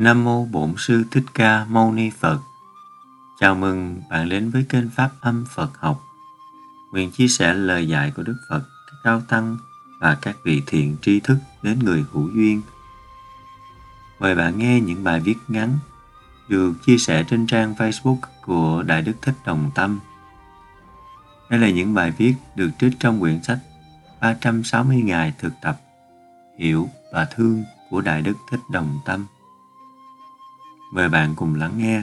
Nam Mô Bổn Sư Thích Ca Mâu Ni Phật Chào mừng bạn đến với kênh Pháp Âm Phật Học Nguyện chia sẻ lời dạy của Đức Phật, các cao tăng và các vị thiện tri thức đến người hữu duyên. Mời bạn nghe những bài viết ngắn được chia sẻ trên trang Facebook của Đại Đức Thích Đồng Tâm. Đây là những bài viết được trích trong quyển sách 360 ngày thực tập Hiểu và Thương của Đại Đức Thích Đồng Tâm. Mời bạn cùng lắng nghe.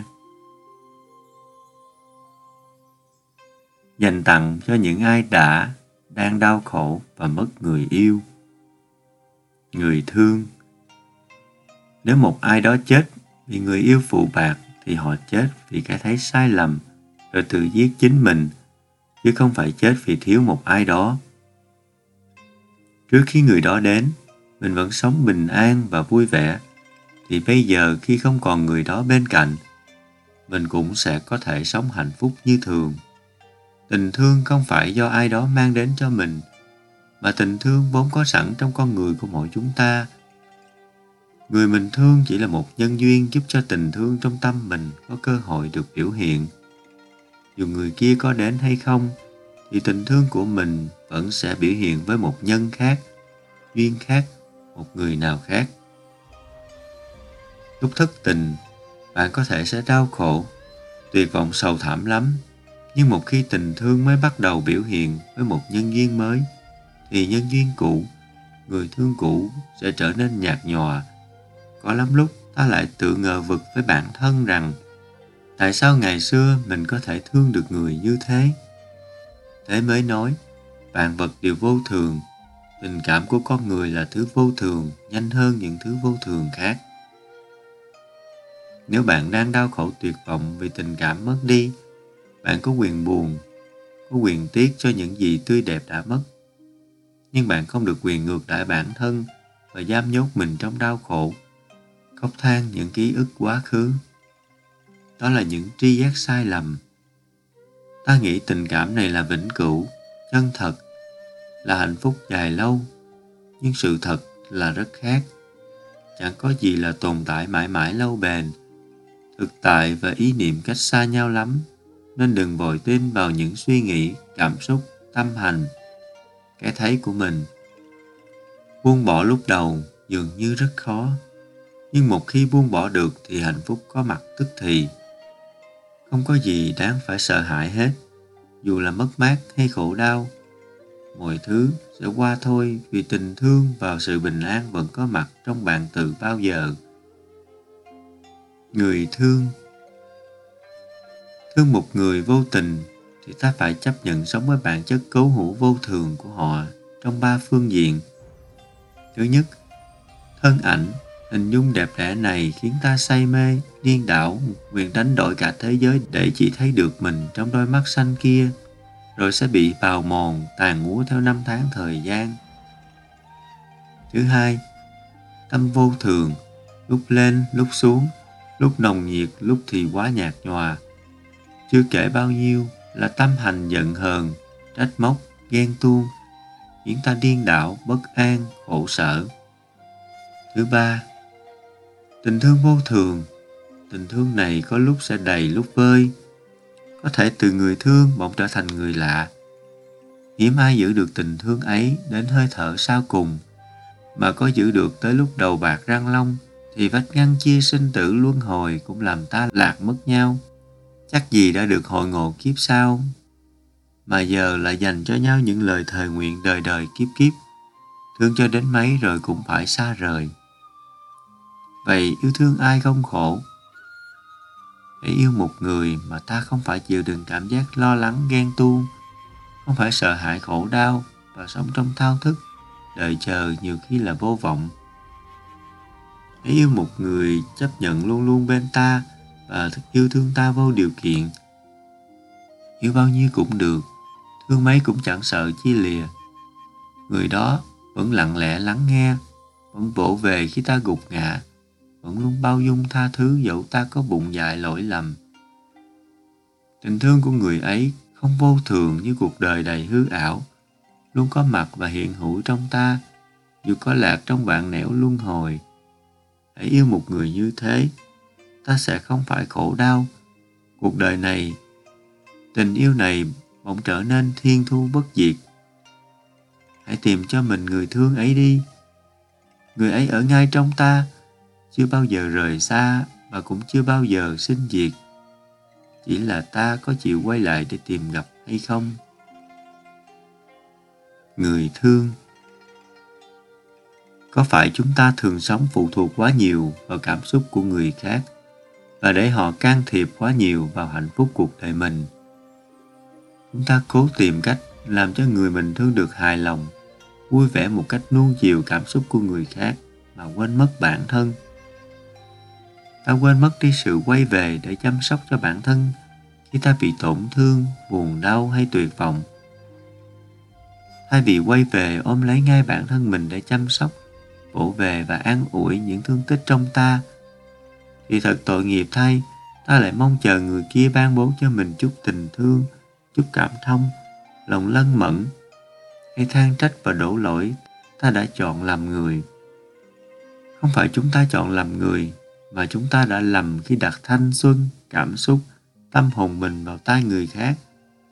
Dành tặng cho những ai đã, đang đau khổ và mất người yêu. Người thương Nếu một ai đó chết vì người yêu phụ bạc thì họ chết vì cái thấy sai lầm rồi tự giết chính mình chứ không phải chết vì thiếu một ai đó. Trước khi người đó đến, mình vẫn sống bình an và vui vẻ thì bây giờ khi không còn người đó bên cạnh, mình cũng sẽ có thể sống hạnh phúc như thường. Tình thương không phải do ai đó mang đến cho mình, mà tình thương vốn có sẵn trong con người của mỗi chúng ta. Người mình thương chỉ là một nhân duyên giúp cho tình thương trong tâm mình có cơ hội được biểu hiện. Dù người kia có đến hay không, thì tình thương của mình vẫn sẽ biểu hiện với một nhân khác, duyên khác, một người nào khác. Lúc thất tình, bạn có thể sẽ đau khổ, tuyệt vọng sầu thảm lắm. Nhưng một khi tình thương mới bắt đầu biểu hiện với một nhân duyên mới, thì nhân duyên cũ, người thương cũ sẽ trở nên nhạt nhòa. Có lắm lúc ta lại tự ngờ vực với bản thân rằng tại sao ngày xưa mình có thể thương được người như thế? Thế mới nói, vạn vật đều vô thường, tình cảm của con người là thứ vô thường, nhanh hơn những thứ vô thường khác. Nếu bạn đang đau khổ tuyệt vọng vì tình cảm mất đi, bạn có quyền buồn, có quyền tiếc cho những gì tươi đẹp đã mất. Nhưng bạn không được quyền ngược lại bản thân và giam nhốt mình trong đau khổ, khóc than những ký ức quá khứ. Đó là những tri giác sai lầm. Ta nghĩ tình cảm này là vĩnh cửu, chân thật, là hạnh phúc dài lâu, nhưng sự thật là rất khác. Chẳng có gì là tồn tại mãi mãi lâu bền, thực tại và ý niệm cách xa nhau lắm, nên đừng vội tin vào những suy nghĩ, cảm xúc, tâm hành. Cái thấy của mình, buông bỏ lúc đầu dường như rất khó, nhưng một khi buông bỏ được thì hạnh phúc có mặt tức thì. Không có gì đáng phải sợ hãi hết, dù là mất mát hay khổ đau, mọi thứ sẽ qua thôi vì tình thương và sự bình an vẫn có mặt trong bạn từ bao giờ người thương. Thương một người vô tình thì ta phải chấp nhận sống với bản chất cấu hữu vô thường của họ trong ba phương diện. Thứ nhất, thân ảnh, hình dung đẹp đẽ này khiến ta say mê, điên đảo, nguyện đánh đổi cả thế giới để chỉ thấy được mình trong đôi mắt xanh kia, rồi sẽ bị bào mòn, tàn úa theo năm tháng thời gian. Thứ hai, tâm vô thường, lúc lên, lúc xuống lúc nồng nhiệt, lúc thì quá nhạt nhòa. Chưa kể bao nhiêu là tâm hành giận hờn, trách móc, ghen tuông, khiến ta điên đảo, bất an, khổ sở. Thứ ba, tình thương vô thường. Tình thương này có lúc sẽ đầy lúc vơi. Có thể từ người thương bỗng trở thành người lạ. Hiếm ai giữ được tình thương ấy đến hơi thở sau cùng, mà có giữ được tới lúc đầu bạc răng long thì vách ngăn chia sinh tử luân hồi cũng làm ta lạc mất nhau. Chắc gì đã được hội ngộ kiếp sau, mà giờ lại dành cho nhau những lời thời nguyện đời đời kiếp kiếp, thương cho đến mấy rồi cũng phải xa rời. Vậy yêu thương ai không khổ? Để yêu một người mà ta không phải chịu đựng cảm giác lo lắng ghen tuông, không phải sợ hãi khổ đau và sống trong thao thức, đợi chờ nhiều khi là vô vọng hãy yêu một người chấp nhận luôn luôn bên ta và yêu thương ta vô điều kiện. Yêu bao nhiêu cũng được, thương mấy cũng chẳng sợ chia lìa. Người đó vẫn lặng lẽ lắng nghe, vẫn vỗ về khi ta gục ngã, vẫn luôn bao dung tha thứ dẫu ta có bụng dại lỗi lầm. Tình thương của người ấy không vô thường như cuộc đời đầy hư ảo, luôn có mặt và hiện hữu trong ta, dù có lạc trong vạn nẻo luân hồi hãy yêu một người như thế, ta sẽ không phải khổ đau. Cuộc đời này, tình yêu này bỗng trở nên thiên thu bất diệt. Hãy tìm cho mình người thương ấy đi. Người ấy ở ngay trong ta, chưa bao giờ rời xa và cũng chưa bao giờ sinh diệt. Chỉ là ta có chịu quay lại để tìm gặp hay không? Người thương có phải chúng ta thường sống phụ thuộc quá nhiều vào cảm xúc của người khác và để họ can thiệp quá nhiều vào hạnh phúc cuộc đời mình? Chúng ta cố tìm cách làm cho người mình thương được hài lòng, vui vẻ một cách nuông chiều cảm xúc của người khác mà quên mất bản thân. Ta quên mất đi sự quay về để chăm sóc cho bản thân khi ta bị tổn thương, buồn đau hay tuyệt vọng. Thay vì quay về ôm lấy ngay bản thân mình để chăm sóc vỗ về và an ủi những thương tích trong ta. Thì thật tội nghiệp thay, ta lại mong chờ người kia ban bố cho mình chút tình thương, chút cảm thông, lòng lân mẫn. Hay than trách và đổ lỗi, ta đã chọn làm người. Không phải chúng ta chọn làm người, mà chúng ta đã lầm khi đặt thanh xuân, cảm xúc, tâm hồn mình vào tay người khác,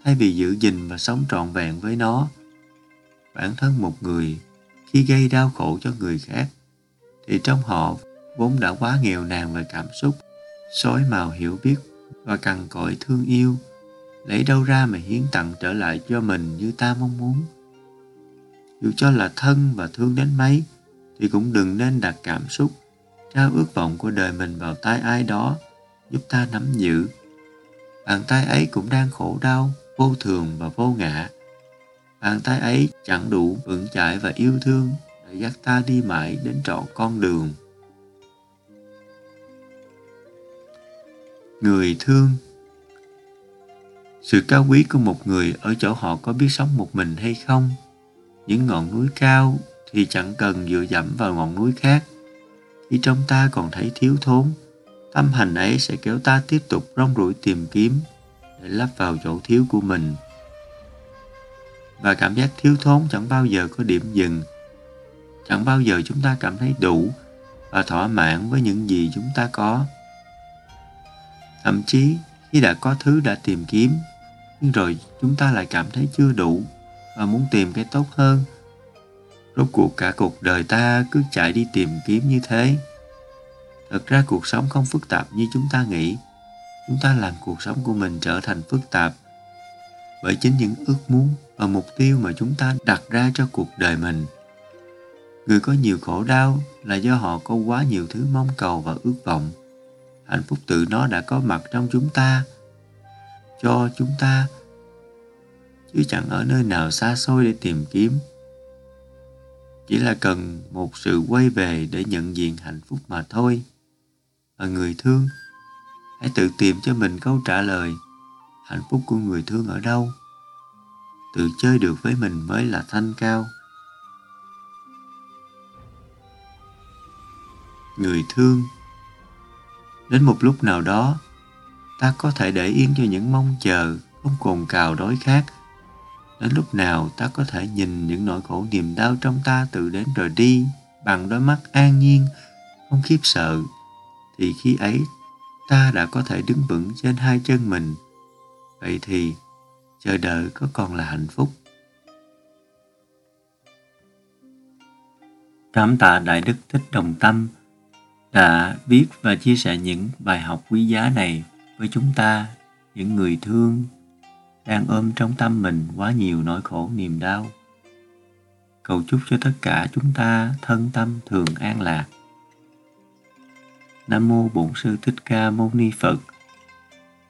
thay vì giữ gìn và sống trọn vẹn với nó. Bản thân một người khi gây đau khổ cho người khác, thì trong họ vốn đã quá nghèo nàn về cảm xúc, xói màu hiểu biết và cằn cõi thương yêu, lấy đâu ra mà hiến tặng trở lại cho mình như ta mong muốn. Dù cho là thân và thương đến mấy, thì cũng đừng nên đặt cảm xúc, trao ước vọng của đời mình vào tay ai đó giúp ta nắm giữ. Bàn tay ấy cũng đang khổ đau, vô thường và vô ngã bàn tay ấy chẳng đủ vững chãi và yêu thương để dắt ta đi mãi đến trọn con đường. Người thương. Sự cao quý của một người ở chỗ họ có biết sống một mình hay không? Những ngọn núi cao thì chẳng cần dựa dẫm vào ngọn núi khác. Khi trong ta còn thấy thiếu thốn, tâm hành ấy sẽ kéo ta tiếp tục rong ruổi tìm kiếm để lắp vào chỗ thiếu của mình và cảm giác thiếu thốn chẳng bao giờ có điểm dừng. Chẳng bao giờ chúng ta cảm thấy đủ và thỏa mãn với những gì chúng ta có. Thậm chí, khi đã có thứ đã tìm kiếm, nhưng rồi chúng ta lại cảm thấy chưa đủ và muốn tìm cái tốt hơn. Rốt cuộc cả cuộc đời ta cứ chạy đi tìm kiếm như thế. Thật ra cuộc sống không phức tạp như chúng ta nghĩ. Chúng ta làm cuộc sống của mình trở thành phức tạp bởi chính những ước muốn và mục tiêu mà chúng ta đặt ra cho cuộc đời mình. Người có nhiều khổ đau là do họ có quá nhiều thứ mong cầu và ước vọng. Hạnh phúc tự nó đã có mặt trong chúng ta, cho chúng ta, chứ chẳng ở nơi nào xa xôi để tìm kiếm. Chỉ là cần một sự quay về để nhận diện hạnh phúc mà thôi. Và người thương, hãy tự tìm cho mình câu trả lời hạnh phúc của người thương ở đâu? Tự chơi được với mình mới là thanh cao. Người thương, đến một lúc nào đó, ta có thể để yên cho những mong chờ, không cồn cào đói khát. Đến lúc nào ta có thể nhìn những nỗi khổ niềm đau trong ta tự đến rồi đi, bằng đôi mắt an nhiên, không khiếp sợ, thì khi ấy ta đã có thể đứng vững trên hai chân mình vậy thì, chờ đợi có còn là hạnh phúc. Cảm tạ đại đức thích đồng tâm đã viết và chia sẻ những bài học quý giá này với chúng ta, những người thương đang ôm trong tâm mình quá nhiều nỗi khổ niềm đau. Cầu chúc cho tất cả chúng ta thân tâm thường an lạc. Nam mô bổn sư thích ca mâu ni phật